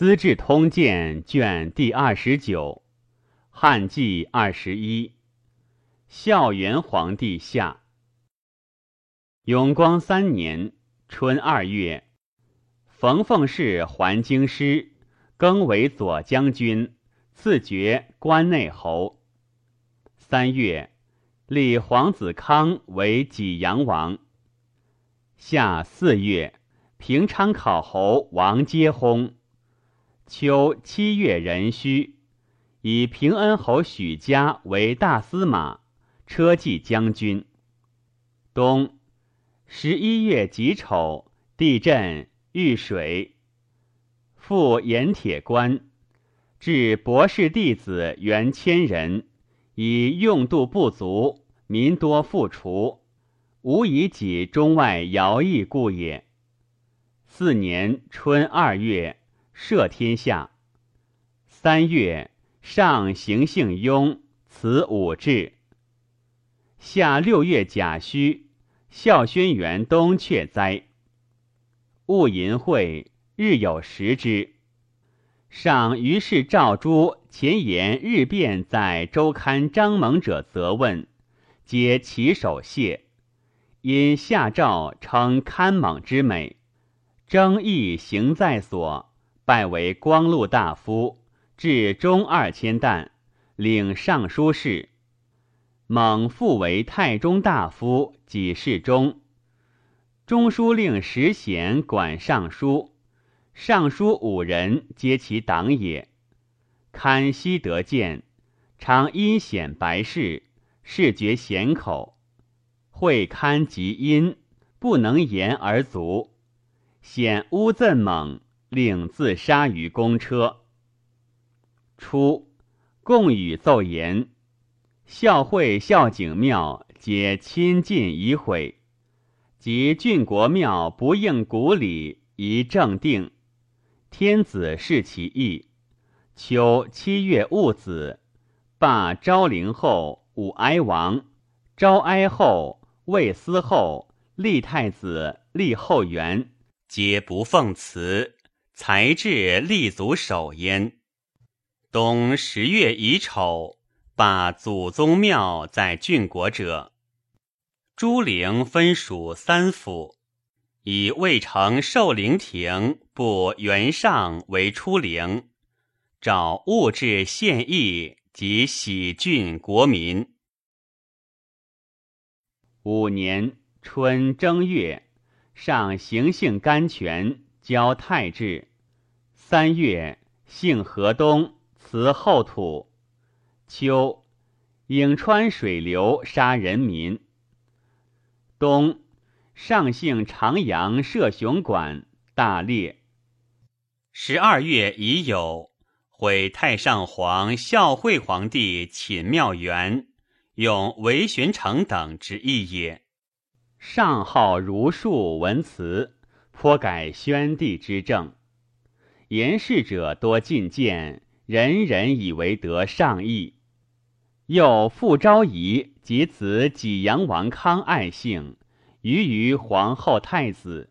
资治通鉴》卷第二十九，汉纪二十一，孝元皇帝下。永光三年春二月，冯凤氏还京师，更为左将军，赐爵关内侯。三月，立皇子康为济阳王。夏四月，平昌考侯王接薨。秋七月壬戌，以平恩侯许家为大司马、车骑将军。冬十一月己丑，地震，遇水。复盐铁关，至博士弟子原千人，以用度不足，民多复除，无以己中外徭役故也。四年春二月。赦天下。三月，上行幸雍，辞武志。夏六月甲戌，孝宣元东阙灾。戊寅会，日有食之。上于是诏诸前言日变在周刊张猛者责问，皆起手谢。因下诏称刊猛之美，争议行在所。拜为光禄大夫，至中二千担，领尚书事。猛复为太中大夫，给事中。中书令石贤管尚书，尚书五人皆其党也。堪悉得见，常阴显白事，视觉贤口。会堪及阴，不能言而足。显诬赠猛。令自杀于公车。初，共与奏言：孝惠、孝景庙皆亲近已毁，及郡国庙不应古礼，宜正定。天子视其意。秋七月戊子，罢昭陵后、武哀王、昭哀后、魏思后、立太子、立后元，皆不奉辞。才智立足守焉。冬十月乙丑，罢祖宗庙在郡国者。朱陵分属三府，以魏城寿陵亭部元上为出陵，找物质献义及喜郡国民。五年春正月，上行幸甘泉，交太治。三月，幸河东，辞后土。秋，颍川水流，杀人民。冬，上幸长阳射雄馆，大烈。十二月已有，毁太上皇孝惠皇帝寝庙园，用韦玄成等之意也。上好儒术文辞，颇改宣帝之政。言事者多进谏，人人以为得上意。又复昭仪及子济阳王康爱幸，余于皇后太子。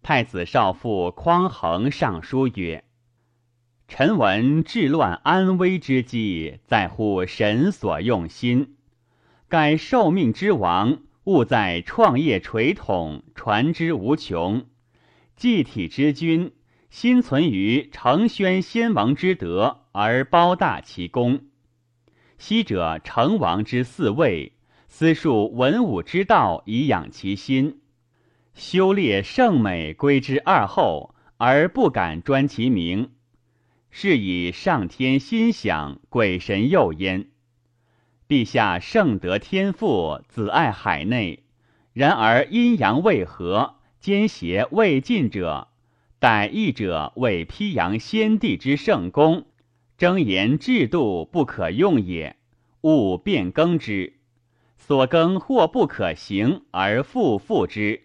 太子少傅匡衡上书曰：“臣闻治乱安危之计，在乎神所用心。盖受命之王，务在创业垂统，传之无穷。祭体之君。”心存于承宣先王之德而包大其功，昔者成王之嗣位，私述文武之道以养其心，修列圣美归之二后而不敢专其名，是以上天心想，鬼神佑焉。陛下圣德天赋，子爱海内，然而阴阳未和，奸邪未尽者。待义者为披扬先帝之圣功，争言制度不可用也，勿变更之。所更或不可行而复复之，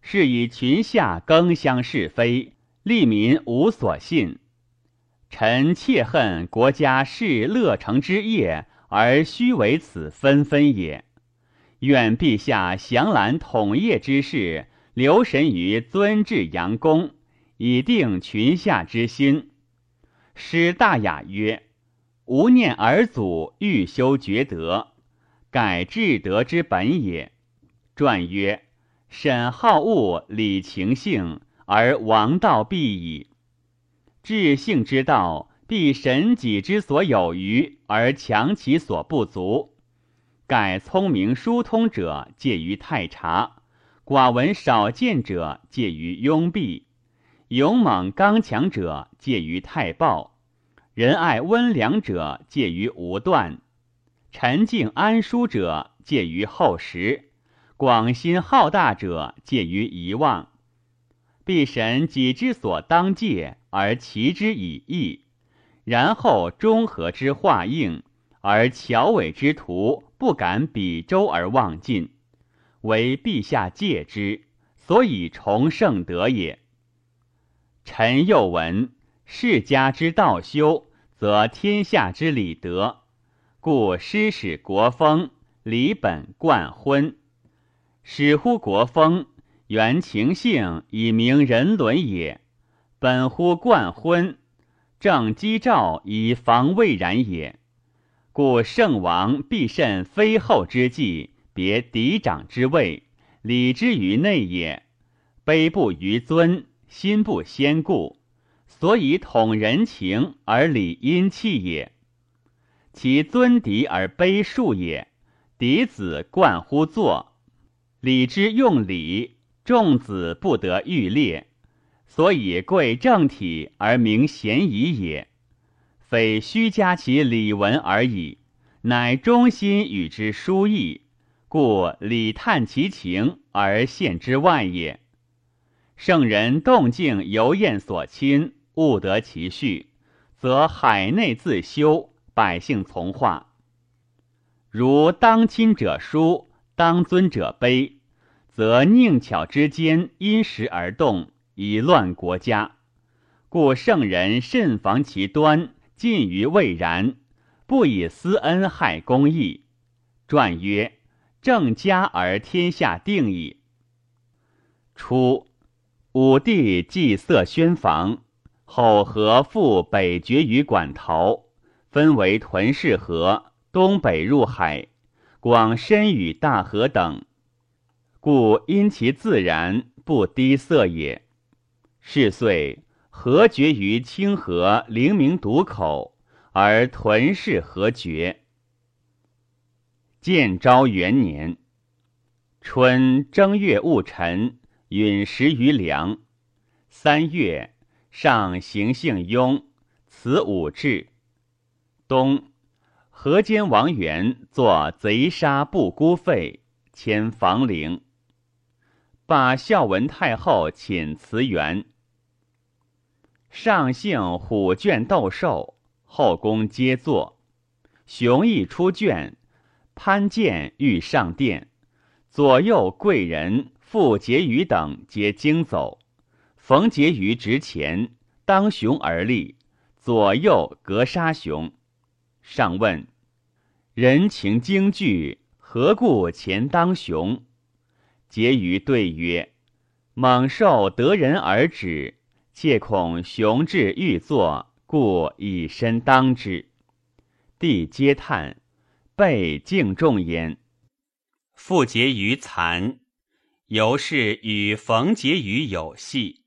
是以群下更相是非，利民无所信。臣切恨国家是乐成之业，而虚为此纷纷也。愿陛下降览统业之事，留神于尊治阳公。以定群下之心，使大雅曰：“吾念尔祖欲修厥德，改至德之本也。”传曰：“审好恶，理情性，而王道必矣。治性之道，必审己之所有余，而强其所不足。盖聪明疏通者，介于太察；寡闻少见者，介于庸蔽；勇猛刚强者，介于太暴；仁爱温良者，介于无断；沉静安舒者，介于厚实。”广心浩大者，介于遗忘；必审己之所当戒，而齐之以义；然后中和之化应，而巧伪之徒不敢比周而忘尽，为陛下戒之，所以崇圣德也。臣又闻世家之道修，则天下之礼德，故师使国风，礼本贯昏。始乎国风，原情性以明人伦也；本乎冠婚，正基兆以防未然也。故圣王必慎非后之计，别嫡长之位，礼之于内也。卑不于尊，心不先故，所以统人情而理阴气也。其尊嫡而卑庶也，嫡子冠乎坐。礼之用礼，众子不得欲列，所以贵正体而明贤矣也。非虚加其礼文而已，乃忠心与之殊异，故礼探其情而献之外也。圣人动静由宴所亲，悟得其序，则海内自修，百姓从化。如当亲者疏，当尊者卑。则宁巧之间因时而动，以乱国家。故圣人慎防其端，近于未然，不以私恩害公义。传曰：正家而天下定矣。初，武帝祭色宣房，后河复北绝于馆陶，分为屯氏河，东北入海，广深与大河等。故因其自然不低色也。是岁，河绝于清河灵明渡口，而屯氏河绝？建昭元年春正月戊辰，允时于梁。三月，上行幸雍，辞武志。冬，河间王元作贼杀不孤废，迁房陵。罢孝文太后寝慈园，上幸虎卷斗兽，后宫皆坐。雄毅出卷，潘建欲上殿，左右贵人傅婕妤等皆惊走。冯婕妤执前，当雄而立，左右格杀雄。上问：人情惊惧，何故前当雄？婕妤对曰：“猛兽得人而止，切恐雄志欲作，故以身当之。”帝皆叹，备敬重焉。傅婕妤残，由是与冯婕妤有隙。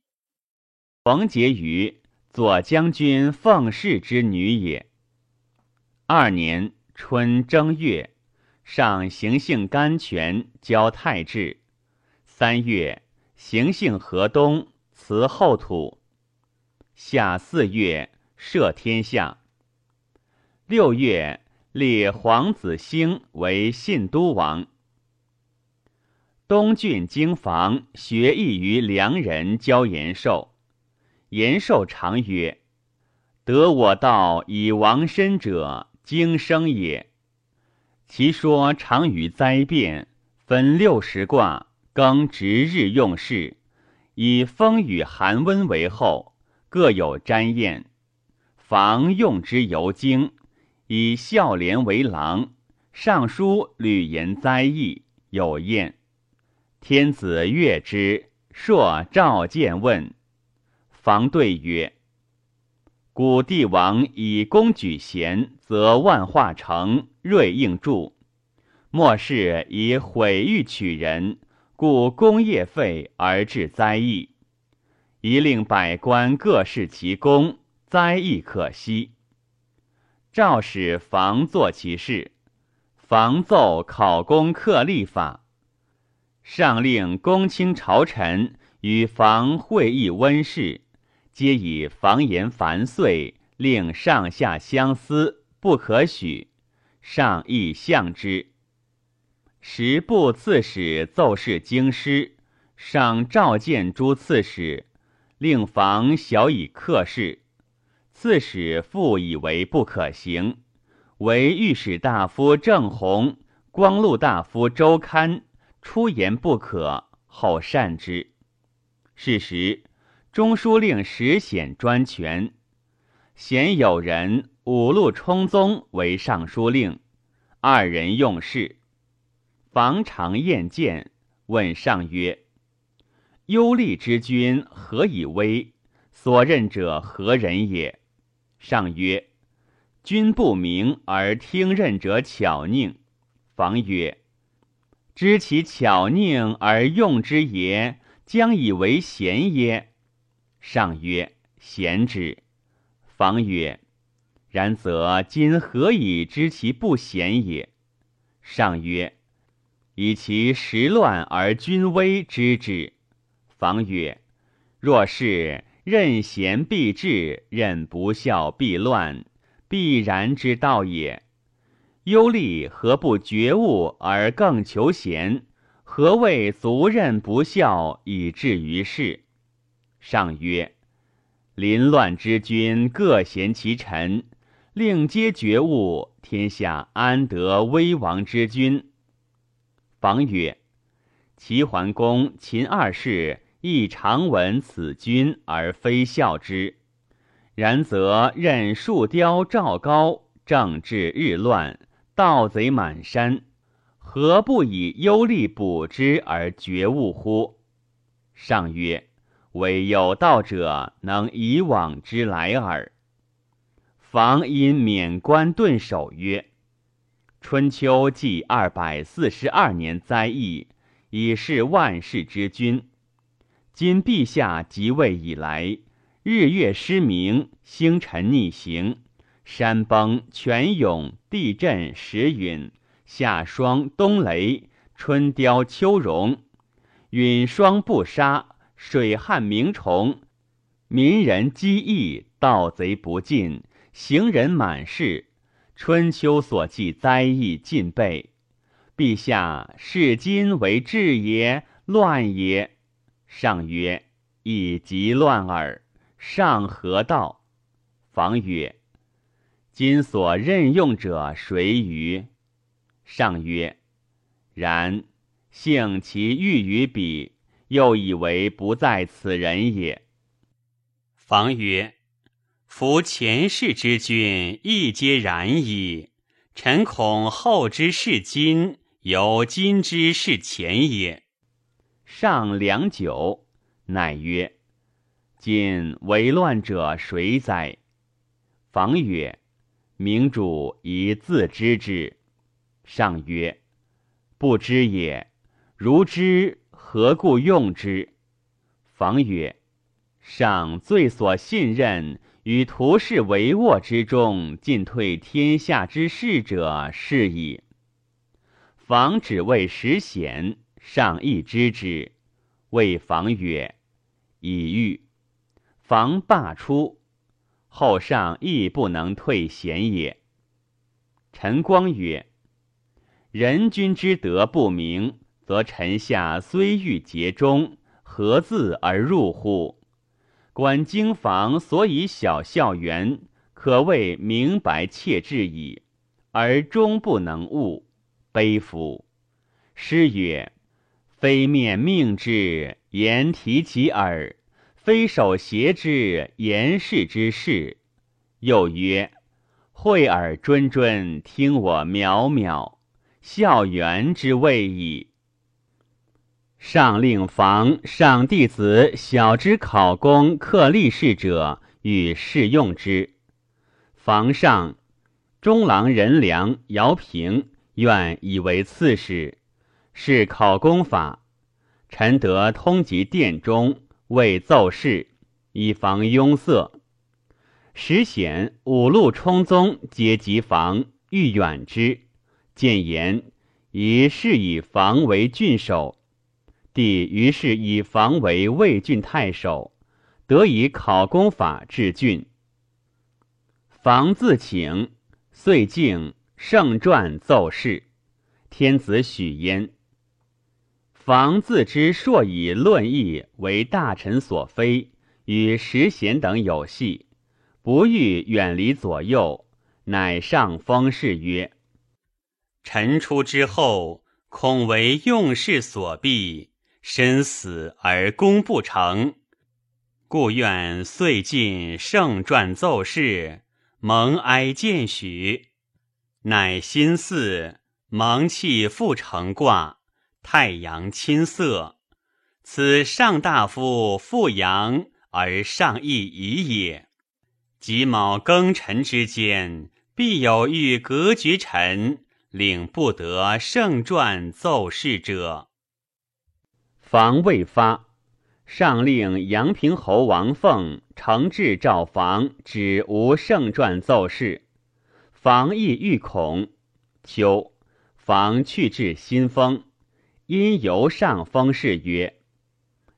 冯婕妤，左将军奉氏之女也。二年春正月，上行幸甘泉，交太治。三月，行幸河东，辞后土。夏四月，赦天下。六月，立皇子兴为信都王。东郡京房学艺于良人教延寿。延寿常曰：“得我道以亡身者，经生也。”其说常于灾变，分六十卦。更值日用事，以风雨寒温为后，各有瞻宴。房用之尤精，以孝廉为郎，尚书吕言灾异，有宴。天子悦之，朔召见问。房对曰：“古帝王以功举贤，则万化成，瑞应著。末世以毁誉取人，故功业废而致灾异。宜令百官各视其功，灾异可惜。诏使房作其事，房奏考功克立法。上令公卿朝臣与防会议温室，皆以防言繁碎，令上下相思，不可许。上亦相之。十部刺史奏事京师，上召见诸刺史，令防小以克事。刺史复以为不可行，唯御史大夫郑弘、光禄大夫周堪出言不可，后善之。是时，中书令石显专权，鲜有人五路冲宗为尚书令，二人用事。房常宴见，问上曰：“幽厉之君何以威？所任者何人也？”上曰：“君不明而听任者巧佞。”房曰：“知其巧佞而用之也，将以为贤耶？”上曰：“贤之。”房曰：“然则今何以知其不贤也？”上曰：以其时乱而君威知之。方曰：若是任贤必治，任不孝必乱，必然之道也。忧厉何不觉悟而更求贤？何谓足任不孝以至于事？上曰：临乱之君各贤其臣，令皆觉悟，天下安得危亡之君？房曰：“齐桓公、秦二世亦常闻此君而非孝之。然则任树雕赵高，政治日乱，盗贼满山，何不以忧厉补之而觉悟乎？”上曰：“唯有道者能以往之来耳。”房因免官顿首曰。春秋纪二百四十二年灾异，以是万世之君。今陛下即位以来，日月失明，星辰逆行，山崩泉涌，地震时陨，夏霜冬雷，春凋秋荣，陨霜不杀，水旱鸣虫，民人饥疫，盗贼不尽，行人满市。春秋所记灾异尽备，陛下视今为治也，乱也。上曰：以极乱耳。上何道？房曰：今所任用者谁与？上曰：然。幸其欲于彼，又以为不在此人也。房曰。夫前世之君亦皆然矣。臣恐后之视今，由今之视前也。上良久，乃曰：“今为乱者谁哉？”房曰：“明主宜自知之。”上曰：“不知也。如知，何故用之？”房曰：“上最所信任。”与图士帷幄之中，进退天下之事者是矣。防止为实贤，上亦知之。谓防曰：“已欲。”防罢出，后上亦不能退贤也。陈光曰：“人君之德不明，则臣下虽欲竭忠，何自而入乎？”观经房所以小校园，可谓明白切志矣，而终不能悟，悲夫！诗曰：“非面命之言提其耳，非手挟之言事之事。”又曰：“惠耳谆谆，听我渺渺，校园之谓矣。”上令房上弟子小之考功克立事者，与试用之。房上，中郎任良、姚平愿以为刺史，是考功法。臣得通及殿中，为奏事，以防拥塞。时显五路冲宗皆急防，欲远之。谏言以是以防为郡守。帝于是以防为魏郡太守，得以考功法治郡。防自请，遂敬圣传奏事。天子许焉。防自知硕以论议为大臣所非，与时贤等有隙。不欲远离左右，乃上封事曰：“臣出之后，恐为用事所逼，身死而功不成，故愿遂尽圣传奏事，蒙哀见许。乃心嗣蒙气复成卦，太阳亲色，此上大夫复阳而上亦宜也。”己卯庚辰之间，必有欲革绝臣，领不得圣传奏事者。防未发，上令阳平侯王凤承制赵防，指无圣传奏事。防亦欲恐。秋，防去至新丰，因由上封事曰：“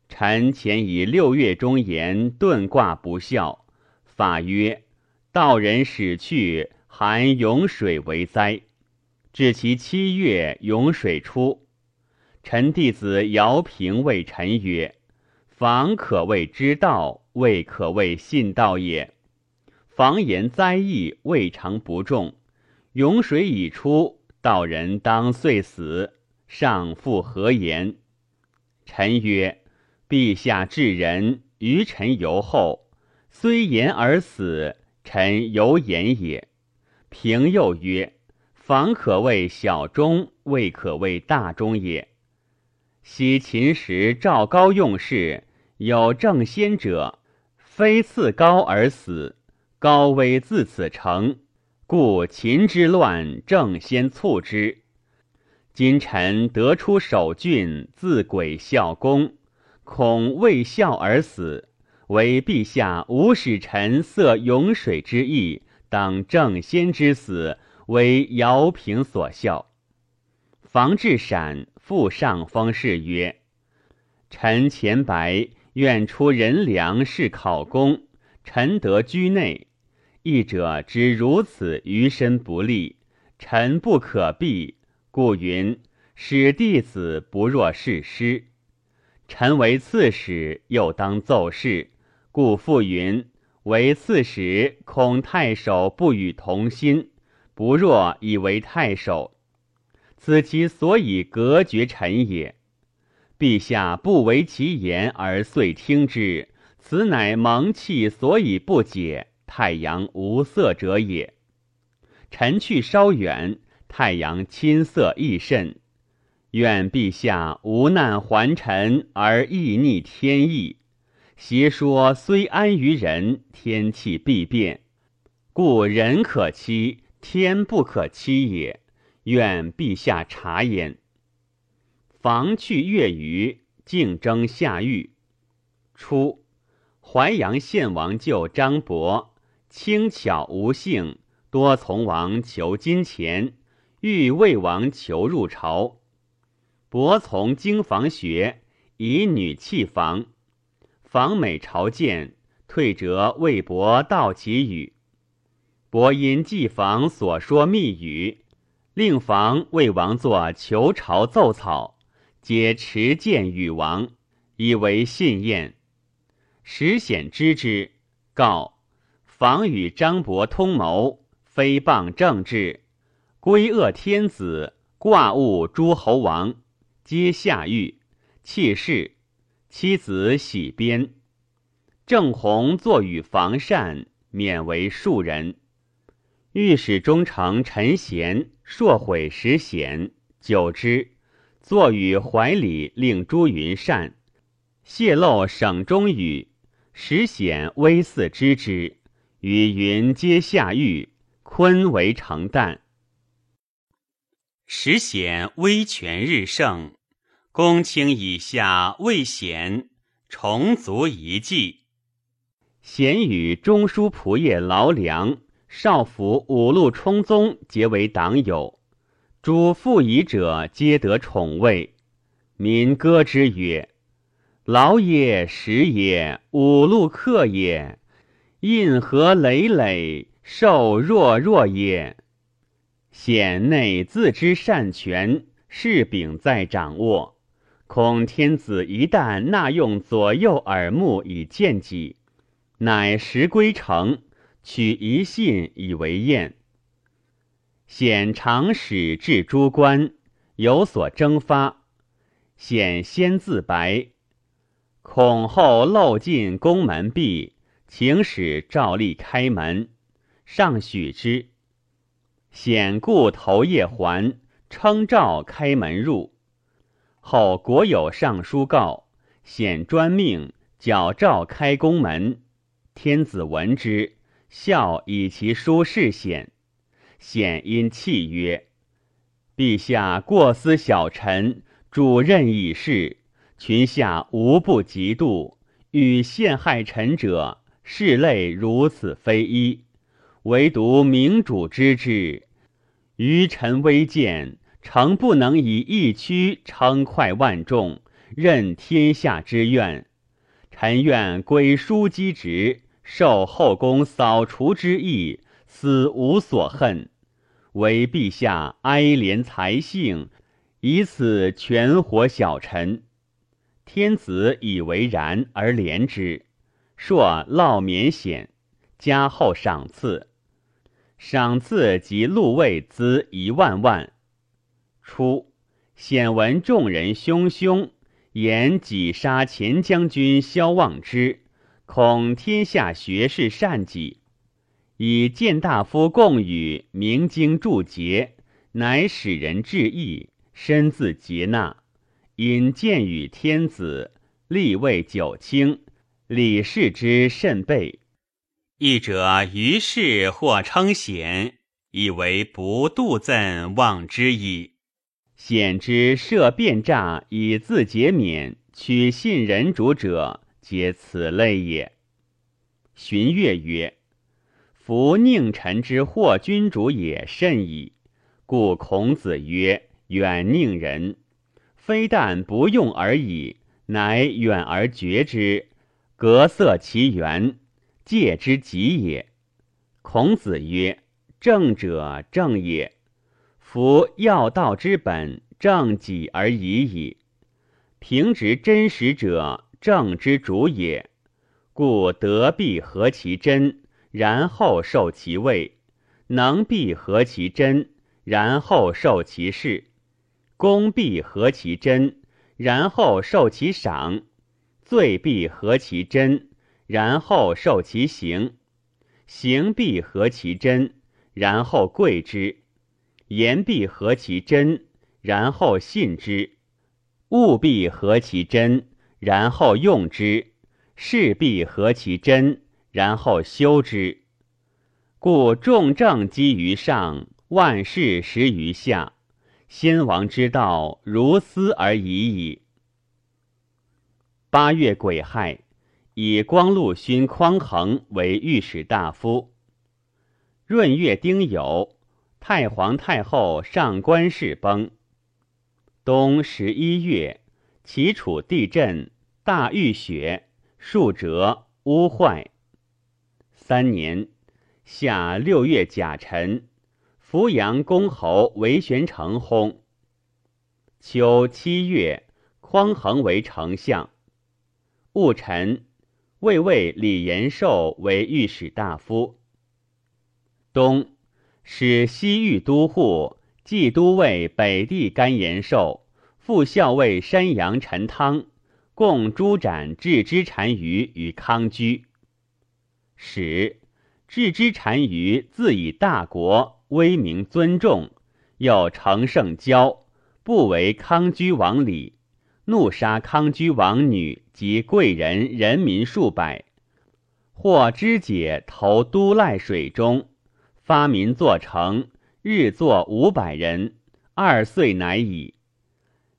臣前以六月中言遁卦不孝。”法曰：道人始去，含涌水为灾。至其七月，涌水出。臣弟子姚平谓臣曰：“防可谓知道，未可谓信道也。防言灾异，未尝不重。涌水已出，道人当遂死。上复何言？”臣曰：“陛下治人，于臣尤厚。”虽言而死，臣犹言也。平又曰：“防可谓小忠，未可谓大忠也。”昔秦时赵高用事，有正先者，非赐高而死，高危自此成，故秦之乱，正先促之。今臣得出守郡，自轨孝公，恐为孝而死。为陛下无使臣色涌水之意，当正先之死，为尧平所效。房至陕，复上封事曰：“臣前白愿出人良是考功，臣得居内。义者知如此于身不利，臣不可避，故云使弟子不若是师。臣为刺史，又当奏事。”故复云：为刺史，恐太守不与同心，不若以为太守。此其所以隔绝臣也。陛下不为其言而遂听之，此乃蒙气所以不解，太阳无色者也。臣去稍远，太阳亲色亦甚。愿陛下无难还臣而亦逆天意。邪说虽安于人，天气必变，故人可欺，天不可欺也。愿陛下察焉。防去月余，竞争下狱。初，淮阳献王舅张伯，轻巧无性，多从王求金钱，欲魏王求入朝。伯从经房学，以女弃房。访美朝见，退折魏伯道其语。伯因季房所说密语，令房魏王作求朝奏草，皆持见与王，以为信验。时显知之，告房与张伯通谋，非谤政治，归恶天子，挂误诸侯王，皆下狱弃市。妻子喜边，郑弘坐与房善，免为庶人。御史中丞陈贤硕毁时贤，久之，坐与怀里，令朱云善泄露省中语，时显微似知之，与云皆下狱，坤为成旦。时显威权日盛，公卿以下未显，重足一计。显与中书仆射劳良、少府五路冲宗结为党友，主父仪者皆得宠位。民歌之曰：“劳也，食也，五路客也，印何累累，受弱弱也。”显内自知善权，事柄在掌握，恐天子一旦纳用左右耳目以见己，乃时归城，取一信以为验。显常使至诸官，有所征发。显先自白，恐后漏进宫门闭，请使赵立开门，上许之。显故头夜还，称诏开门入。后国有上书告，显专命矫诏开宫门。天子闻之，笑以其书示显。显因泣曰：“陛下过思小臣。”主任已逝，群下无不嫉妒。与陷害臣者，拭泪如此非一。唯独明主知之，愚臣微贱，诚不能以一躯称快万众，任天下之愿。臣愿归枢机职，受后宫扫除之意，死无所恨。唯陛下哀怜才性。以此全活小臣，天子以为然而怜之，朔烙免显，加厚赏赐，赏赐及禄位资一万万。初，显闻众人汹汹，言己杀前将军萧望之，恐天下学士善己，以谏大夫共语明经注节，乃使人致意。身自接纳，因见与天子，立位九卿，礼事之甚备。义者于是或称贤，以为不度赠望之矣。显之设变诈以自节免，取信人主者，皆此类也。荀悦曰：“夫宁臣之惑君主也甚矣。”故孔子曰。远佞人，非但不用而已，乃远而绝之，隔塞其源，戒之极也。孔子曰：“正者正也。夫要道之本，正己而已矣。平直真实者，正之主也。故德必合其真，然后受其位；能必合其真，然后受其事。”功必合其真，然后受其赏；罪必合其真，然后受其刑；刑必合其真，然后贵之；言必合其真，然后信之；物必合其真，然后用之；事必合其真，然后修之。故众政积于上，万事实于下。先王之道，如斯而已矣。八月癸亥，以光禄勋匡衡为御史大夫。闰月丁酉，太皇太后上官氏崩。冬十一月，齐楚地震，大遇雪，数折，屋坏。三年夏六月甲辰。扶阳公侯韦玄成薨。秋七月，匡衡为丞相。戊辰，魏魏李延寿为御史大夫。冬，使西域都护、冀都尉北地甘延寿、副校尉山阳陈汤，共诛斩郅支单于于康居。使郅支单于自以大国。威名尊重，又承圣骄，不为康居王礼，怒杀康居王女及贵人人民数百，或肢解投都赖水中，发民作成，日作五百人，二岁乃已。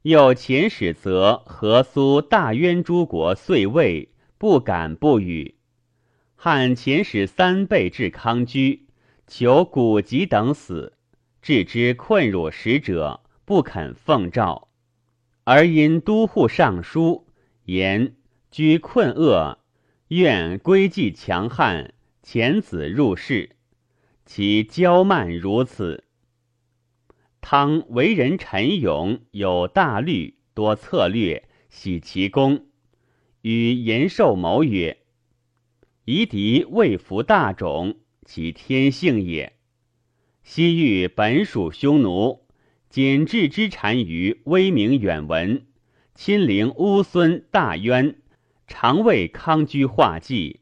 又遣使则何苏大渊诸国遂位，不敢不语。汉遣使三倍至康居，求古籍等死，置之困辱使者，不肯奉诏。而因都护尚书言居困厄，愿归继强汉，遣子入仕。其骄慢如此。汤为人沉勇，有大虑，多策略，喜其功。与延寿谋曰：“夷狄未服大种，其天性也。西域本属匈奴，仅置之单于威名远闻，亲临乌孙大渊，常为康居画计，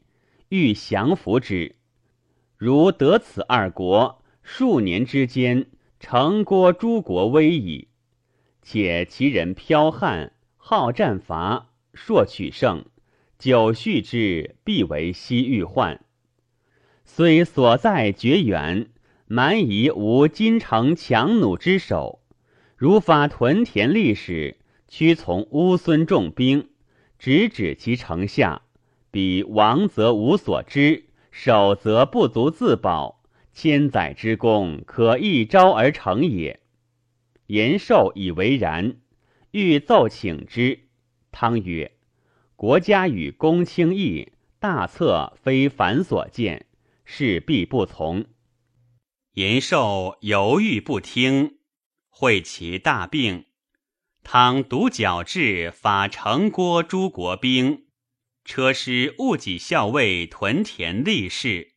欲降服之。如得此二国，数年之间。”成郭诸国危矣，且其人剽悍，好战伐，硕取胜，久续之，必为西域患。虽所在绝远，蛮夷无金城强弩之手。如发屯田利使，屈从乌孙重兵，直指其城下，彼亡则无所知，守则不足自保。千载之功，可一朝而成也。延寿以为然，欲奏请之。汤曰：“国家与公卿议，大策非凡所见，事必不从。”延寿犹豫不听，会其大病。汤独角至，发城郭诸国兵，车师戊己校尉屯田立事。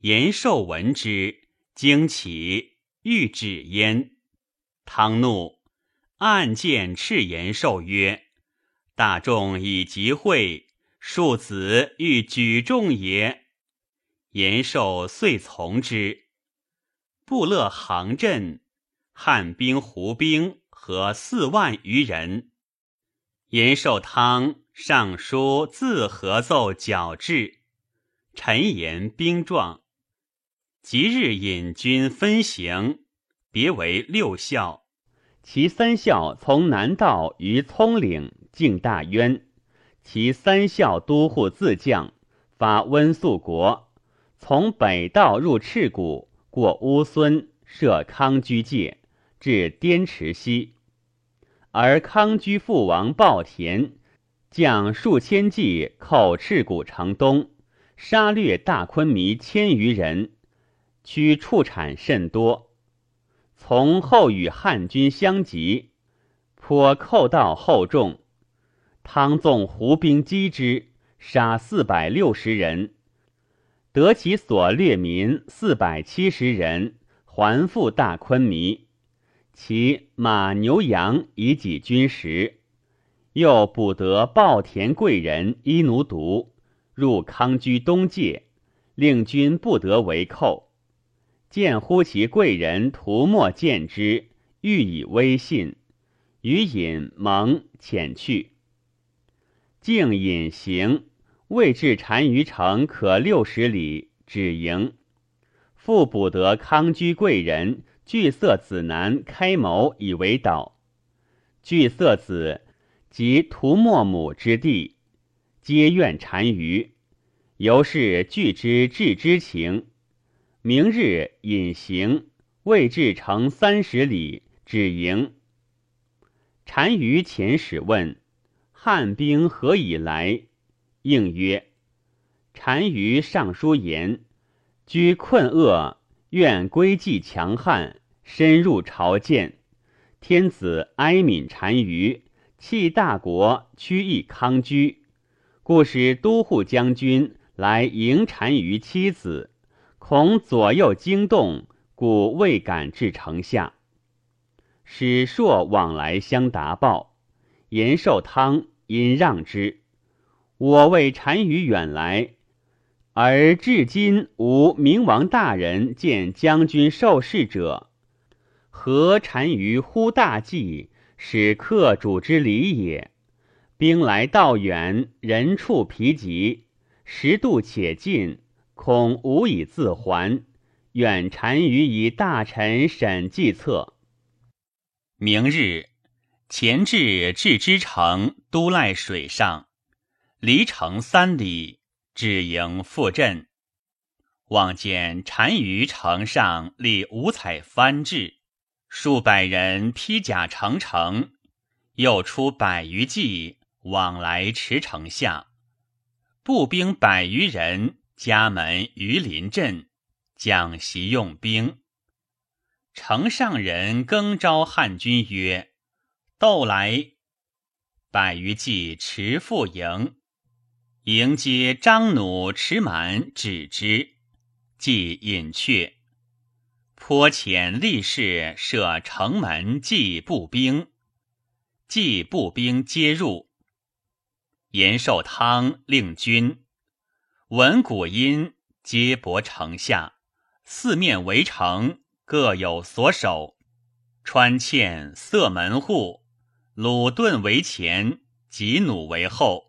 延寿闻之，惊起，欲止焉。汤怒，暗箭斥延寿曰：“大众以集会，庶子欲举众也。”延寿遂从之。布勒行阵，汉兵、胡兵合四万余人。延寿汤上书自合奏矫制，陈言兵状。即日引军分行，别为六校。其三校从南道于葱岭进大渊，其三校都护自将发温宿国，从北道入赤谷，过乌孙，设康居界，至滇池西。而康居父王暴田，将数千骑寇赤谷城东，杀掠大昆弥千余人。区畜产甚多，从后与汉军相及，颇寇盗厚众。汤纵胡兵击之，杀四百六十人，得其所掠民四百七十人，还复大昆弥。其马牛羊以己军食，又捕得暴田贵人伊奴毒，入康居东界，令军不得为寇。见乎其贵人涂墨见之，欲以威信，与隐蒙遣去。竟引行，未至单于城可六十里，止营。复捕得康居贵人巨色子男开谋以为导。巨色子及涂墨母之弟，皆怨单于，由是拒之至之情。明日隐行，未至城三十里，止营。单于遣使问：“汉兵何以来？”应曰：“单于上书言，居困厄，愿归继强汉，深入朝见。天子哀悯单于，弃大国，屈意康居，故使都护将军来迎单于妻子。”恐左右惊动，故未敢至城下。使硕往来相答报，延寿汤因让之。我为单于远来，而至今无明王大人见将军受事者，何单于忽大计，使客主之礼也？兵来道远，人处疲急，时度且尽，恐无以自还。愿单于以大臣审计策。明日，前至至之城，都赖水上，离城三里，只迎复阵。望见单于城上立五彩幡帜，数百人披甲成城，又出百余骑往来驰城下，步兵百余人，家门榆林阵，讲习用兵。城上人更召汉军曰：“斗来！”百余骑驰复营，迎接张弩持满，止之。即隐却，颇遣力士设城门，祭步兵。祭步兵皆入。延寿汤令军闻鼓音，皆泊城下，四面围城，各有所守。穿堑塞门户，鲁盾为前，及弩为后，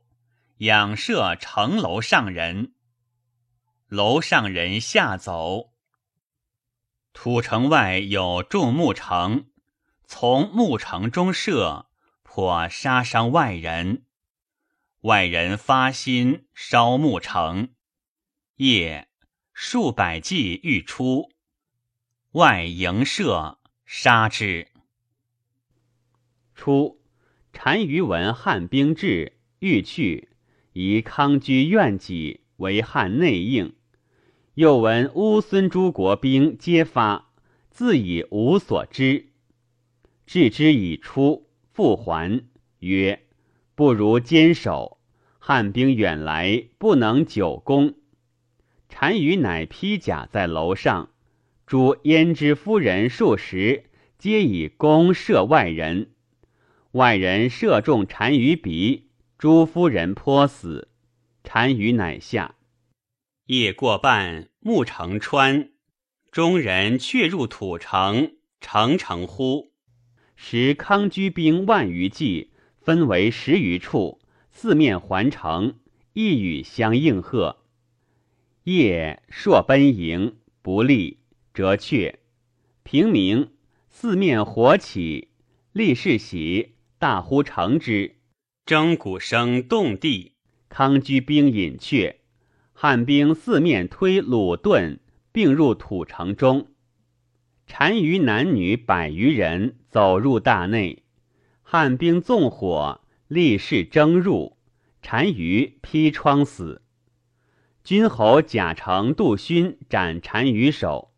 仰射城楼上人。楼上人下走，土城外有众木城，从木城中射，颇杀伤外人。外人发心烧木城，夜数百骑欲出，外营射杀之。初，单于闻汉兵至，欲去，以康居怨己为汉内应。又闻乌孙诸国兵皆发，自以无所知。置之以出，复还，曰：“不如坚守。汉兵远来，不能久攻。”单于乃披甲在楼上，诸胭脂夫人数十，皆以弓射外人。外人射中单于鼻，诸夫人颇死。单于乃下。夜过半，暮成川。中人却入土城，城城乎？时康居兵万余骑，分为十余处，四面环城，一语相应和。夜朔奔营，不利，折却。平明，四面火起，立士喜，大呼成之，征鼓声动地。康居兵隐却。汉兵四面推鲁盾，并入土城中。单于男女百余人走入大内，汉兵纵火，立士争入，单于劈窗死。君侯贾成、杜勋斩单于首，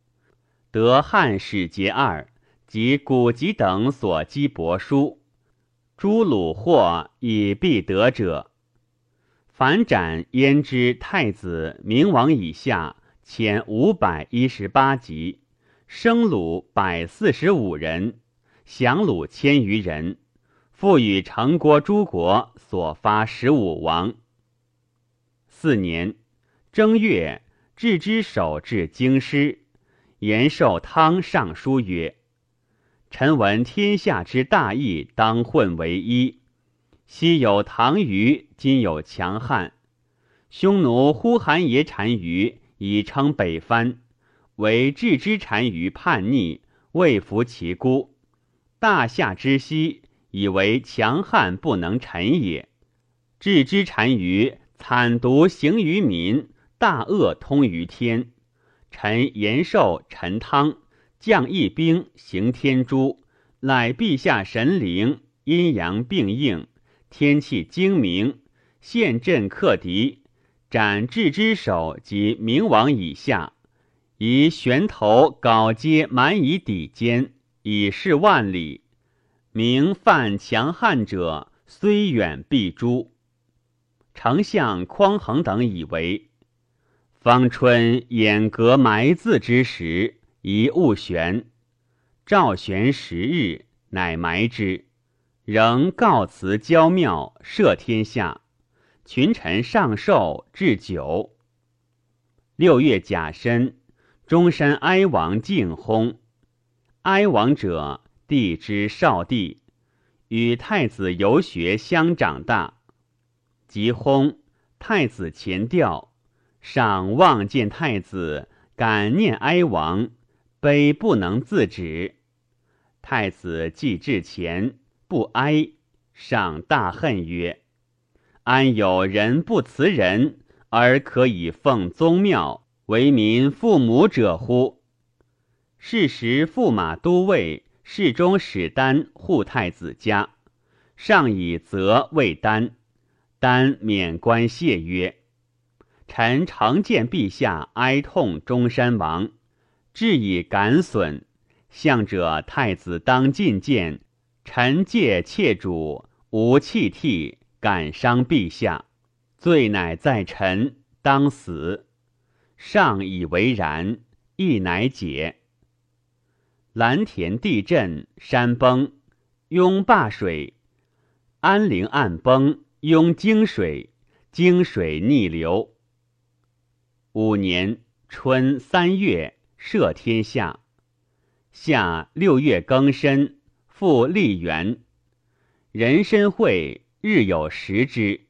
得汉使节二及古籍等所击帛书，诸鲁货以必得者。反斩焉知太子明王以下，遣五百一十八级，生虏百四十五人，降虏千余人。复与成郭诸国所发十五王。四年正月，置之守至京师，延寿汤上书曰：“臣闻天下之大义，当混为一。”昔有唐虞，今有强汉。匈奴呼韩邪单于，以称北藩，为郅之单于叛逆，未服其孤。大夏之息，以为强汉不能臣也。郅之单于惨毒行于民，大恶通于天。臣延寿、陈汤将一兵行天诛，乃陛下神灵，阴阳并应。天气精明，陷阵克敌，斩智之首及明王以下，以悬头镐阶满以抵肩，以示万里。明犯强悍者，虽远必诛。丞相匡衡等以为，方春掩革埋字之时，宜勿悬。赵悬十日，乃埋之。仍告辞郊庙，赦天下，群臣上寿至九。六月甲申，中山哀王敬薨。哀王者，帝之少帝，与太子游学相长大。即薨，太子前吊，上望见太子，感念哀王，悲不能自止。太子既至前，不哀，上大恨曰：“安有人不辞人，而可以奉宗庙，为民父母者乎？”是时，驸马都尉、侍中史丹护太子家，上以责未丹，丹免官谢曰。臣常见陛下哀痛中山王，致以感损。向者太子当觐见，臣戒妾主，无弃替，感伤陛下，罪乃在臣，当死。上以为然，亦乃解。蓝田地震，山崩，拥灞水；安陵岸崩，拥泾水，泾水逆流。五年春三月，赦天下。夏六月庚申，复立元。人参会日有食之。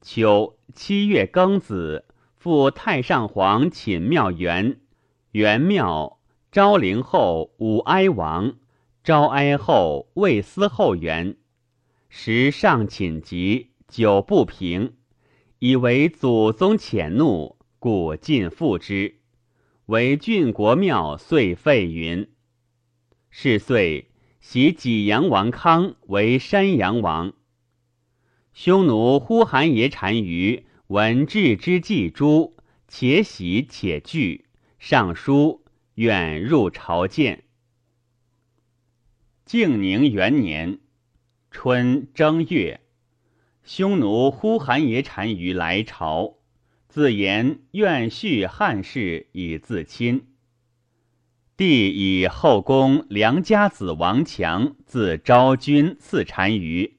秋七月庚子，复太上皇寝庙元。元庙昭陵后武哀王，昭哀后魏思后元。时上寝疾，久不平，以为祖宗潜怒。故尽复之，为郡国庙遂废云。是岁，袭济阳王康为山阳王。匈奴呼韩邪单于闻至之祭诛，且喜且惧，上书愿入朝见。靖宁元年春正月，匈奴呼韩邪单于来朝。自言愿续汉室以自亲。帝以后宫良家子王强自昭君赐单于，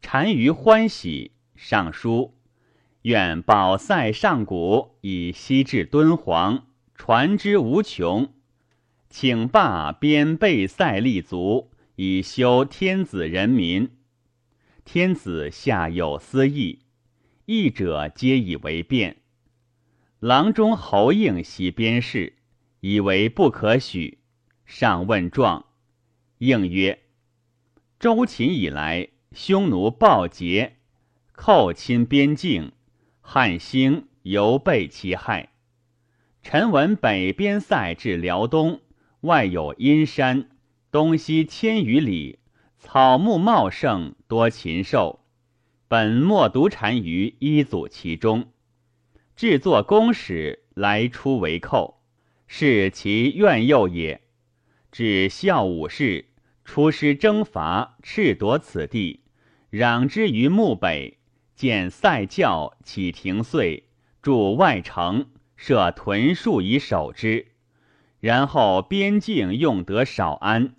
单于欢喜，上书愿保塞上古以西至敦煌，传之无穷。请罢边备塞立足，以修天子人民。天子下有私意。议者皆以为变。郎中侯应袭边事，以为不可许。上问状，应曰：“周秦以来，匈奴暴劫，寇侵边境，汉兴犹被其害。臣闻北边塞至辽东，外有阴山，东西千余里，草木茂盛，多禽兽。”本莫独单于一组其中，制作公使来出为寇，是其怨诱也。至孝武士出师征伐，赤夺此地，攘之于幕北，见塞教起停岁，筑外城，设屯戍以守之。然后边境用得少安，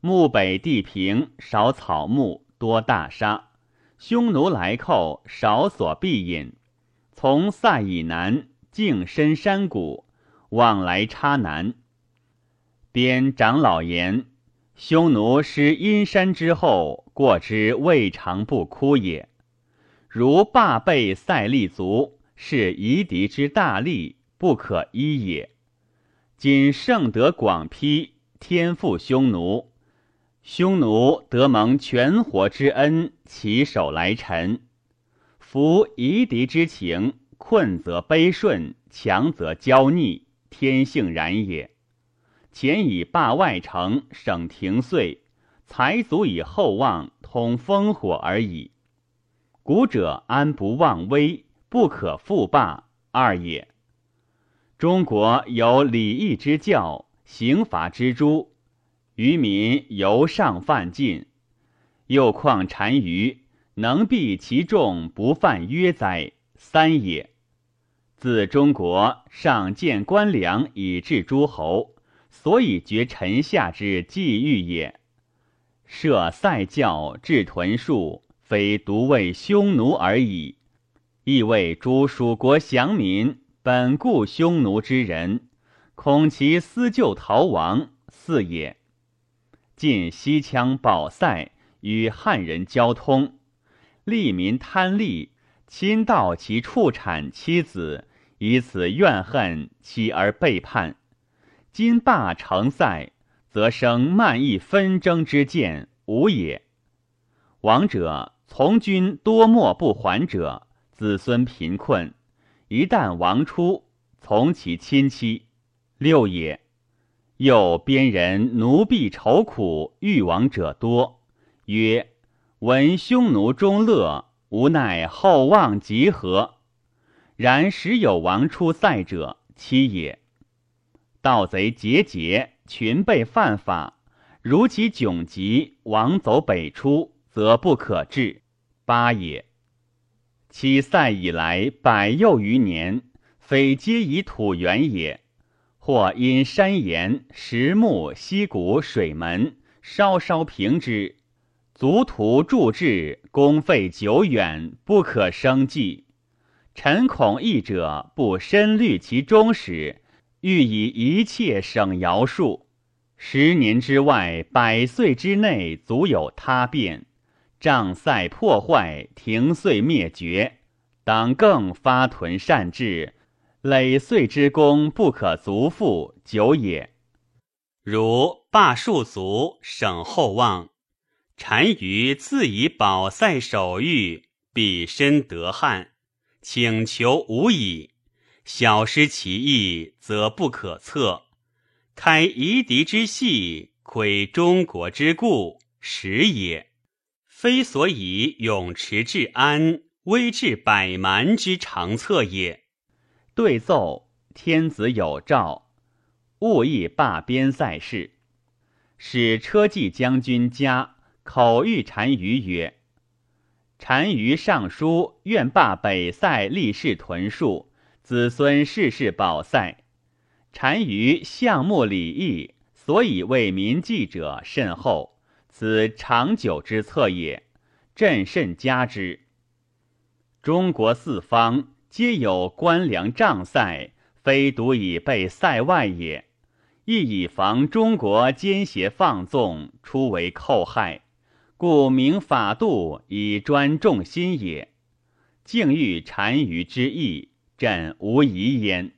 幕北地平，少草木，多大沙。匈奴来寇，少所必引。从塞以南，径深山谷，往来差难。边长老言：匈奴失阴山之后，过之未尝不哭也。如霸备塞立足，是夷狄之大利，不可依也。今圣德广披，天赋匈奴。匈奴得蒙全活之恩，起手来臣。夫夷狄之情，困则悲顺，强则骄逆，天性然也。前以霸外城，省庭岁，才足以厚望，通烽火而已。古者安不忘威，不可复霸二也。中国有礼义之教，刑罚之诛。渔民由上犯禁，又况单于能避其众不犯约哉？三也。自中国上见官粮以治诸侯，所以绝臣下之际遇也。设塞教治屯戍，非独为匈奴而已，亦为诸蜀国降民。本固匈奴之人，恐其私救逃亡，四也。晋西羌保塞与汉人交通，利民贪利，亲盗其畜产妻子，以此怨恨妻而背叛。今罢城塞，则生慢意纷争之见，无也。亡者从军多莫不还者，子孙贫困，一旦亡出，从其亲戚，六也。又边人奴婢愁苦，欲亡者多。曰：闻匈奴中乐，无奈后望集合。然时有亡出塞者，七也。盗贼节节，群被犯法。如其窘急，亡走北出，则不可治。八也。其塞以来百又余年，匪皆以土原也。或因山岩、石木、溪谷、水门，稍稍平之，足图筑治，功费久远，不可生计。臣恐义者不深虑其终始，欲以一切省徭数。十年之外，百岁之内，足有他变，障塞破坏，停岁灭绝，当更发屯善治。累岁之功不可足复，久也。如罢戍卒，省厚望。单于自以保塞守御，必身得汉，请求无已。小失其意，则不可测。开夷狄之隙，窥中国之故，始也。非所以永持治安，威制百蛮之长策也。对奏天子有诏，勿议罢边塞事。使车骑将军家口谕单于曰：“单于上书愿罢北塞，立誓屯戍，子孙世世保塞。单于项目礼义，所以为民计者甚厚，此长久之策也。朕甚嘉之。中国四方。”皆有官粮帐塞，非独以备塞外也，亦以防中国奸邪放纵，出为寇害，故明法度以专众心也。敬欲单于之意，朕无疑焉。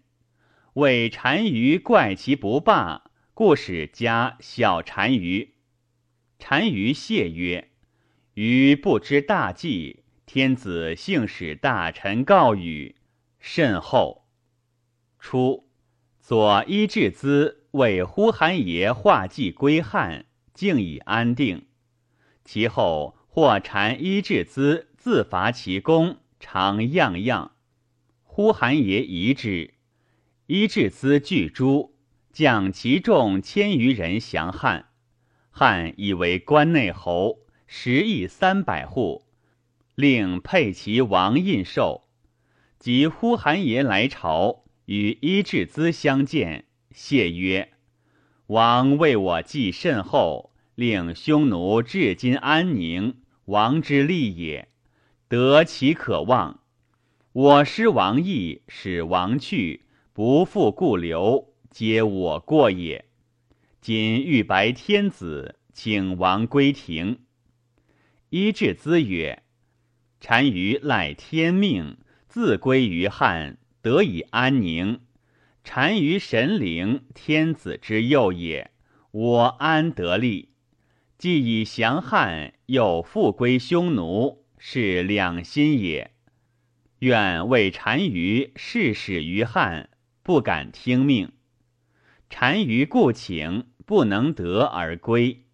为单于怪其不罢，故使加小单于。单于谢曰：“余不知大计。”天子幸使大臣告语，甚厚。初，左伊稚兹为呼韩邪画计归汉，竟已安定。其后或谗伊稚兹自伐其功，常样样。呼韩邪疑之，伊稚兹拒诛，将其众千余人降汉。汉以为关内侯，食邑三百户。令佩其王印绶，及呼韩爷来朝，与伊稚兹相见，谢曰：“王为我计甚厚，令匈奴至今安宁，王之利也，得其可望。我失王意，使王去，不复故留，皆我过也。今欲白天子，请王归庭。”伊稚兹曰。单于赖天命，自归于汉，得以安宁。单于神灵，天子之佑也，我安得利？既以降汉，又复归匈奴，是两心也。愿为单于事使于汉，不敢听命。单于故请，不能得而归。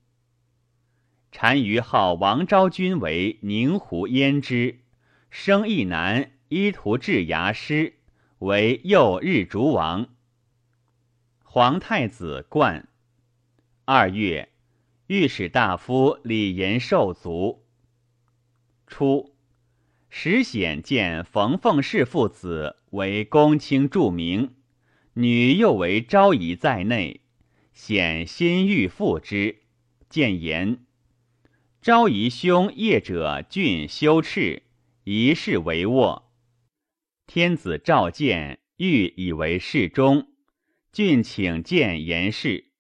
单于号王昭君为宁胡胭脂，生一男，依图治牙师，为右日逐王。皇太子冠。二月，御史大夫李延寿卒。初，石显见冯凤氏父子为公卿著名，女又为昭仪在内，显心欲复之，谏言。昭仪兄业者俊修赤，一世为卧。天子召见，欲以为侍中。俊请见言事。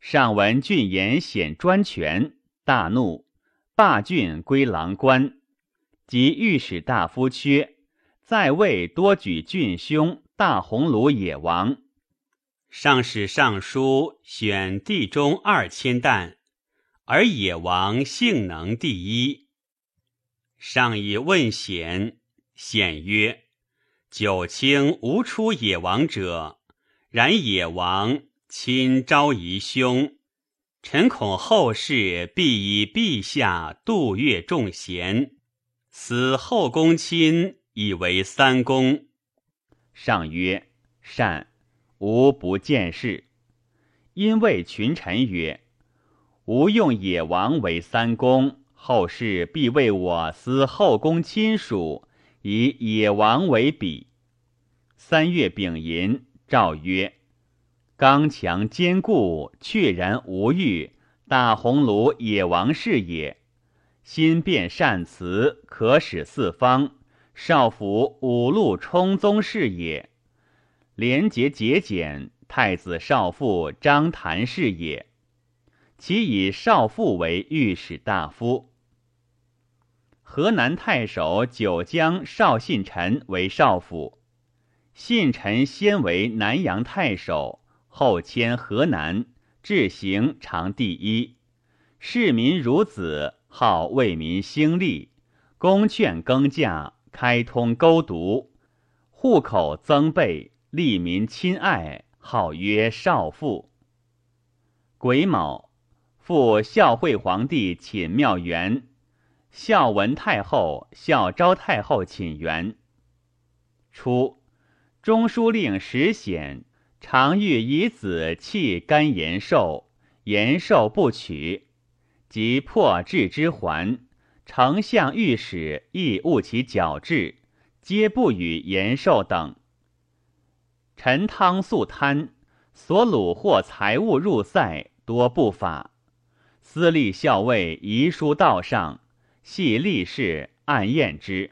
上闻俊言显专权，大怒，罢俊归郎官。及御史大夫缺，在位多举郡兄大鸿胪野王。上使尚书选地中二千担，而野王性能第一。上以问贤，显曰：“九卿无出野王者，然野王亲昭仪兄。”臣恐后世必以陛下度越众贤，此后宫亲以为三公。上曰：“善，吾不见事。”因谓群臣曰：“吾用野王为三公，后世必为我思后宫亲属，以野王为比。”三月丙寅，诏曰。刚强坚固，确然无欲。大鸿胪野王是也。心变善辞，可使四方。少府五路充宗是也。廉洁节俭，太子少傅张谭是也。其以少傅为御史大夫。河南太守九江邵信臣为少府。信臣先为南阳太守。后迁河南，治行常第一。市民如子，好为民兴利，公劝耕稼，开通沟渎，户口增倍，利民亲爱，号曰少傅。癸卯，复孝惠皇帝寝庙园，孝文太后、孝昭太后寝园。初，中书令石显。常欲以子弃甘延寿，延寿不取，即破置之还。丞相、御史亦误其矫治，皆不与延寿等。陈汤素贪，所虏获财物入塞，多不法。私立校尉遗书道上，系立事暗验之。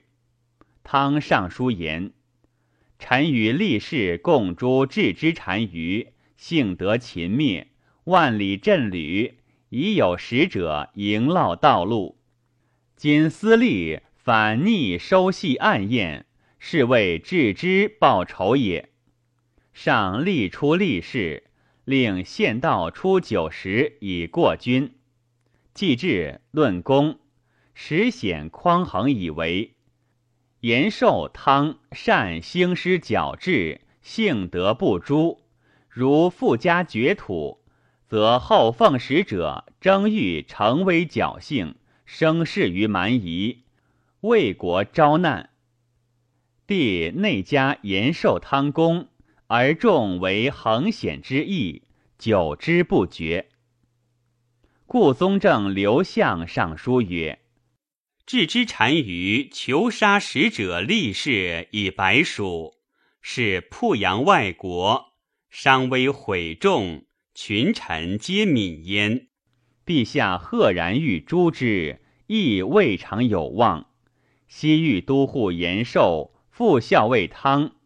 汤上书言。臣与立士共诛置之单于，幸得秦灭。万里阵旅，已有使者迎烙道路。今私立反逆收系暗验，是为置之报仇也。上立出立事，令县道出九十以过军。既至，论功，实显匡衡以为。延寿汤善兴师矫治，幸德不诛。如富家绝土，则后奉使者争欲成威侥幸，生事于蛮夷，为国招难。帝内加延寿汤功，而众为恒显之意，久之不绝。故宗正刘向上书曰。置之单于求杀使者立誓以白蜀，是濮阳外国，伤危毁众，群臣皆悯焉。陛下赫然欲诛之，亦未尝有望。西域都护延寿，副校尉汤，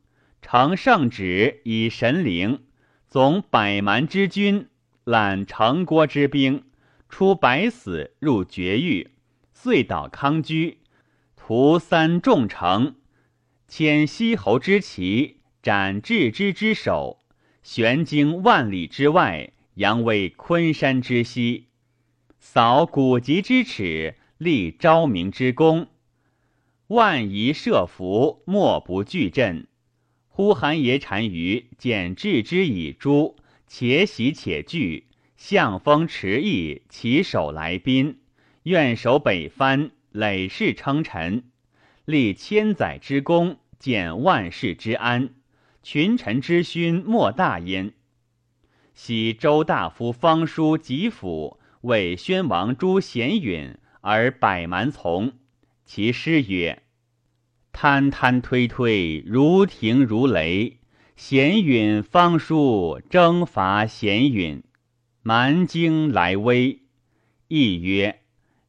承圣旨以神灵，总百蛮之军，揽城郭之兵，出百死入绝域。遂倒康居，屠三众城，迁西侯之旗，斩郅之之首，悬经万里之外，扬威昆山之西，扫古籍之耻，立昭明之功。万夷设伏，莫不惧阵。呼韩邪单于见郅之以诛，且喜且惧，向风迟意，起手来宾。愿守北藩，累世称臣，立千载之功，建万世之安，群臣之勋莫大焉。昔周大夫方叔吉府为宣王诛贤允，而百蛮从。其诗曰：“贪贪推推，如霆如雷。贤允方叔征伐贤允，蛮荆来威。”亦曰。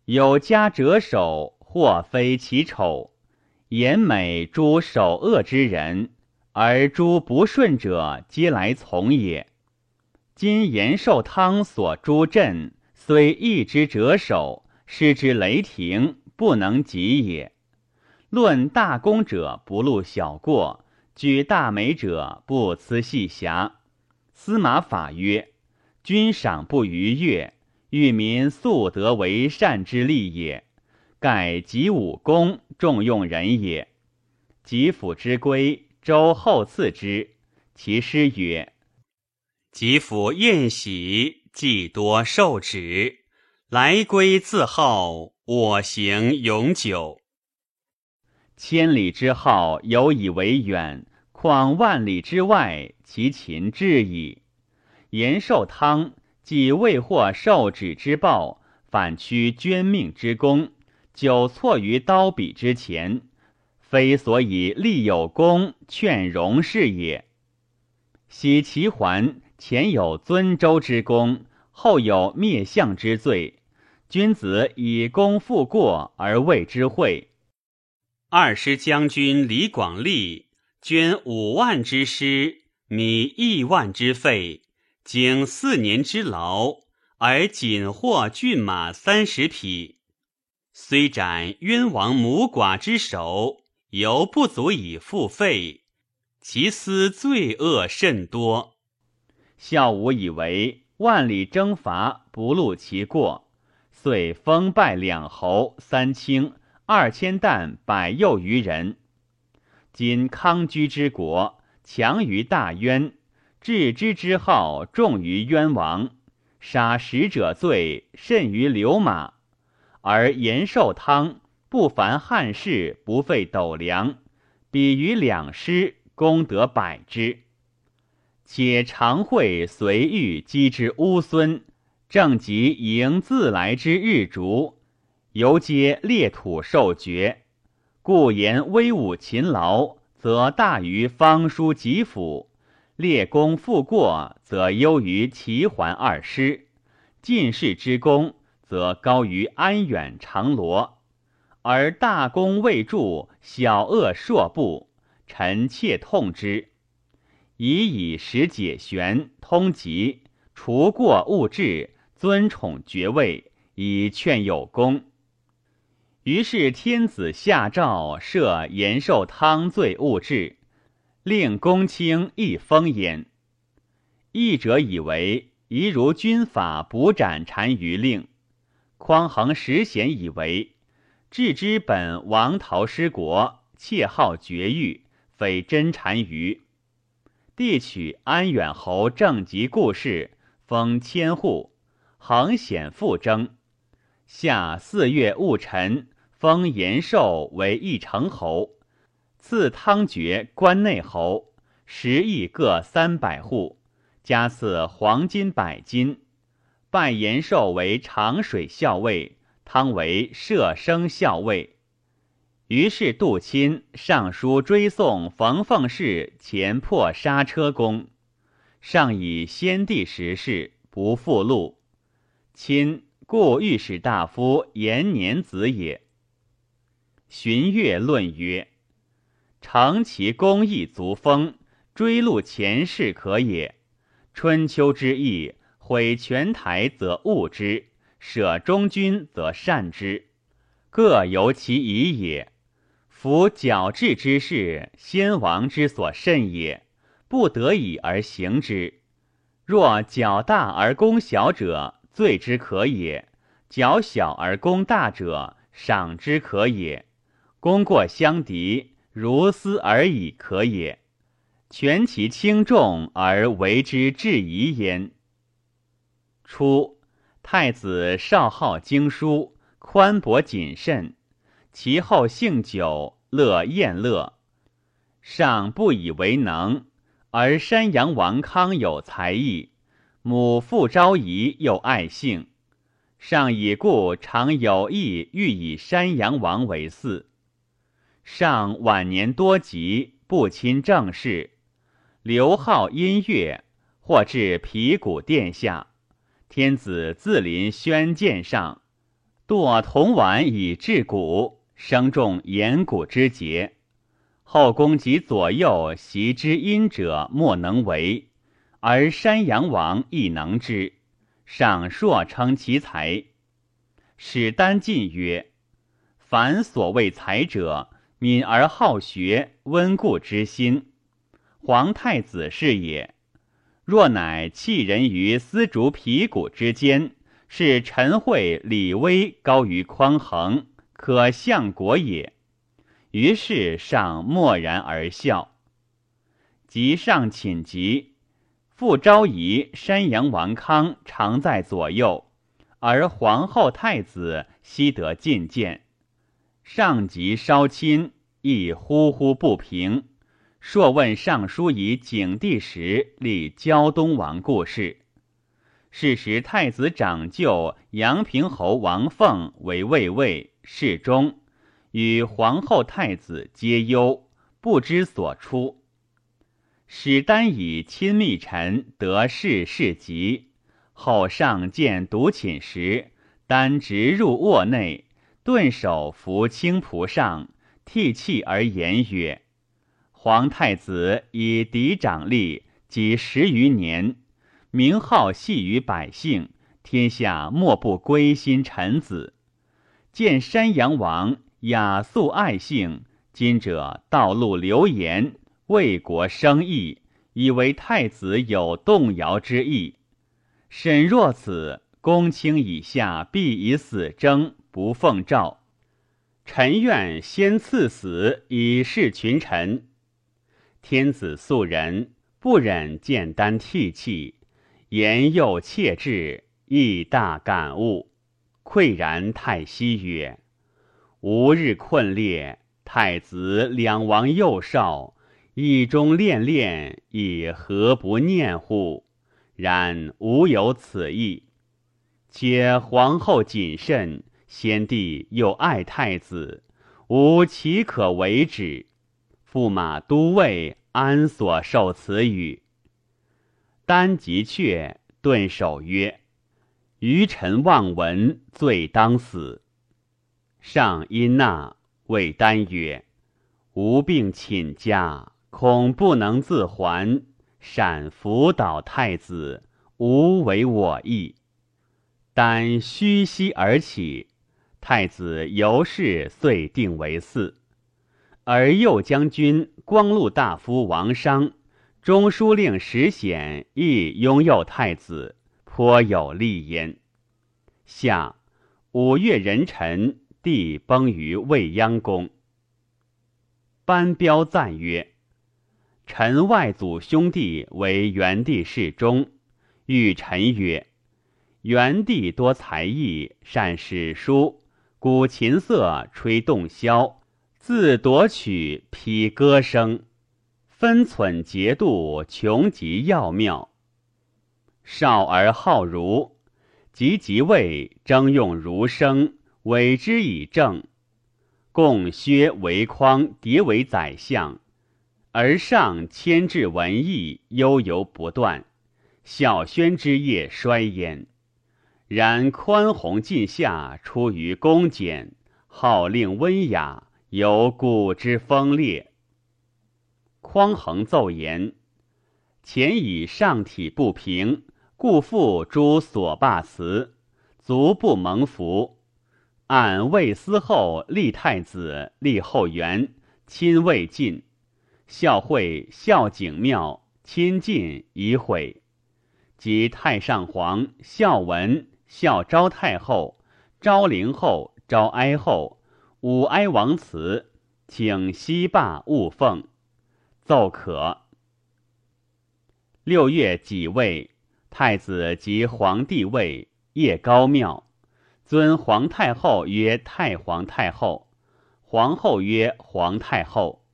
有家者守，或非其丑；言美诸守恶之人，而诸不顺者，皆来从也。今延寿汤所诛镇，虽一之折守，失之雷霆，不能及也。论大功者不露小过，举大美者不辞细瑕。司马法曰：君赏不逾越，欲民素得为善之利也。盖及武功，重用人也。及府之归，周后赐之。其诗曰：及府宴喜，既多受旨。来归自号，我行永久。千里之好，犹以为远；况万里之外，其秦至矣。延寿汤既未获受旨之报，反屈捐命之功，久错于刀笔之前，非所以立有功，劝荣是也。喜其桓前有尊周之功，后有灭相之罪，君子以功复过而谓之惠。二师将军李广利捐五万之师，米亿万之费，经四年之劳，而仅获骏马三十匹。虽斩冤王母寡之首，犹不足以付费，其私罪恶甚多。孝武以为万里征伐不露其过，遂封拜两侯三卿。二千担百又余人，今康居之国强于大渊，治之之好重于渊王，杀使者罪甚于流马，而延寿汤不凡汉室，不费斗粮，比于两师，功德百之。且常会随遇击之乌孙，正及迎自来之日烛。犹皆列土受爵，故言威武勤劳，则大于方书吉府；列功复过，则优于齐桓二师；进士之功，则高于安远长罗。而大功未著，小恶硕布，臣妾痛之。以以时解玄，通吉，除过勿治，尊宠爵位，以劝有功。于是天子下诏设延寿汤罪勿治，令公卿亦封焉。译者以为宜如军法补斩单于令，匡衡实贤以为置之本王逃失国，窃号绝域，非真单于。帝取安远侯正及故事，封千户，恒显复征。夏四月戊辰。封延寿为义成侯，赐汤爵关内侯，十邑各三百户，加赐黄金百斤。拜延寿为长水校尉，汤为摄生校尉。于是杜钦上书追送冯凤氏前破杀车功，上以先帝时事，不复录。钦故御史大夫延年子也。荀悦论曰：“成其公义足丰，追录前世可也。春秋之义，毁全台则恶之，舍忠君则善之，各由其宜也。夫矫治之事，先王之所甚也，不得已而行之。若矫大而功小者，罪之可也；矫小而功大者，赏之可也。”功过相敌，如斯而已可也。权其轻重而为之质疑焉。初，太子少好经书，宽博谨慎，其后性久，乐宴乐，上不以为能。而山阳王康有才艺，母父昭仪又爱幸，上以故常有意欲以山阳王为嗣。上晚年多疾，不亲政事，刘好音乐，或至皮鼓殿下。天子自临宣鉴上，堕铜碗以治鼓，声重言鼓之节。后宫及左右习之音者，莫能为，而山阳王亦能之。上硕称其才。史丹进曰：凡所谓才者。敏而好学，温故知新。皇太子是也。若乃弃人于丝竹皮骨之间，是陈惠、李威高于匡衡，可相国也。于是上默然而笑。即上寝疾，父昭仪、山阳王康常在左右，而皇后太子悉得觐见。上级稍亲，亦呼呼不平。朔问尚书以景帝时立胶东王故事。是时太子长舅阳平侯王凤为卫尉侍中，与皇后太子皆忧，不知所出。使单以亲密臣得事事急，后上见独寝时，单直入卧内，顿首伏青蒲上，涕泣而言曰。皇太子以嫡长立，及十余年，名号系于百姓，天下莫不归心臣子。见山阳王雅素爱姓，今者道路流言，为国生意，以为太子有动摇之意。沈若此，公卿以下必以死争，不奉诏。臣愿先赐死，以示群臣。天子素人，不忍见丹涕泣，言又切至，亦大感悟，喟然叹息曰：“吾日困列，太子两王幼少，意中恋恋，以何不念乎？然吾有此意。且皇后谨慎，先帝又爱太子，吾岂可为之？”驸马都尉安所受此语？丹即却，顿首曰：“愚臣望闻，罪当死。”上因纳，谓丹曰：“无病寝家，恐不能自还，闪辅导太子，无违我意。”丹虚息而起，太子由是遂定为嗣。而右将军、光禄大夫王商、中书令石显亦拥佑太子，颇有利焉。下五月壬辰，帝崩于未央宫。班彪赞曰：“臣外祖兄弟为元帝侍中，欲臣曰：元帝多才艺，善史书，古琴瑟，吹洞箫。”自夺取披歌声，分寸节度，穷极要妙。少而好儒，及即位，征用儒生，委之以政。共薛为匡，迭为宰相，而上牵制文艺，悠游不断。小宣之业衰焉。然宽宏尽下，出于恭俭，号令温雅。有古之风烈。匡衡奏言：前以上体不平，故复诸所罢辞，足不蒙福。按魏思后立太子，立后元，亲魏晋，孝惠孝景庙，亲晋已毁。及太上皇孝文孝昭太后、昭灵后、昭哀后。武哀王祠，请西霸勿奉，奏可。六月己未，太子即皇帝位，谒高庙，尊皇太后曰太皇太后，皇后曰皇太后，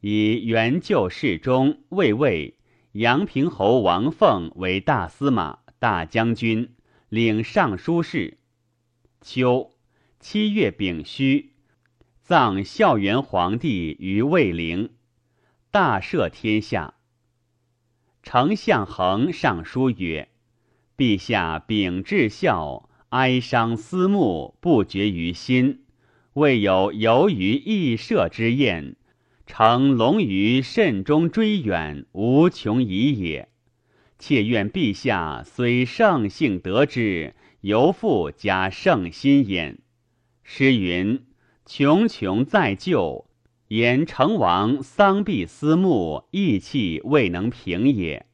以元旧侍中、卫尉阳平侯王凤为大司马、大将军，领尚书事。秋七月丙戌。葬孝元皇帝于卫陵，大赦天下。丞相恒上书曰：“陛下秉至孝，哀伤思慕，不绝于心，未有游于义社之宴，诚龙于慎终追远，无穷已也。妾愿陛下虽圣性得之，犹复加圣心焉。”诗云。穷穷在就，言成王丧毕思慕，意气未能平也。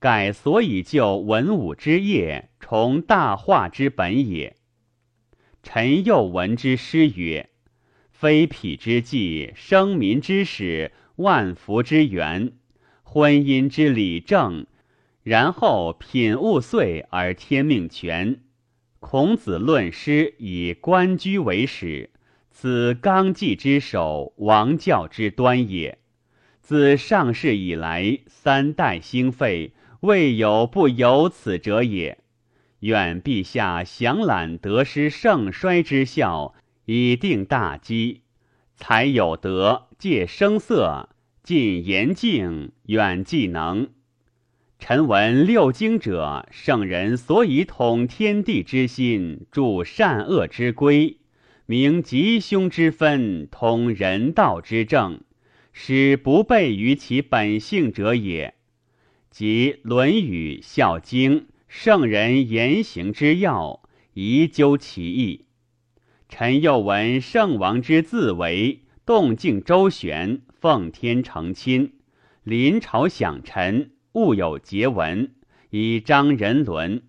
盖所以就文武之业，崇大化之本也。臣又闻之诗曰：“非匹之计，生民之始，万福之源，婚姻之理正，然后品物遂而天命全。”孔子论诗以官居为始。此纲纪之首，王教之端也。自上世以来，三代兴废，未有不有此者也。愿陛下详览得失盛衰之效，以定大基。才有德，戒声色，尽言静，远技能。臣闻六经者，圣人所以统天地之心，著善恶之规。明吉凶之分，通人道之正，使不悖于其本性者也。即《论语》《孝经》，圣人言行之要，宜究其意。臣又闻圣王之自为，动静周旋，奉天承亲，临朝享臣，务有节文，以彰人伦。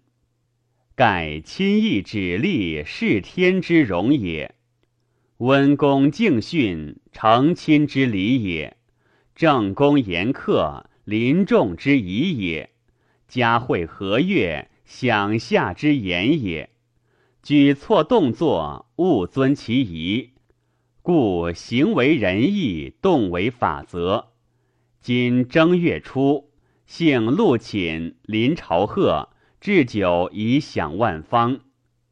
盖亲义指立，是天之荣也；温公敬训，成亲之礼也；正公严克，临众之仪也；嘉惠和悦，享下之言也。举措动作，勿遵其仪，故行为仁义，动为法则。今正月初，幸陆寝，临朝贺。置酒以享万方。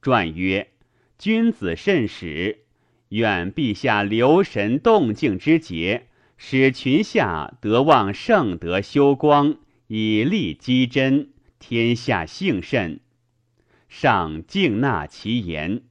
传曰：“君子慎始，愿陛下留神动静之节，使群下得望圣德修光，以立基真，天下幸甚。”上敬纳其言。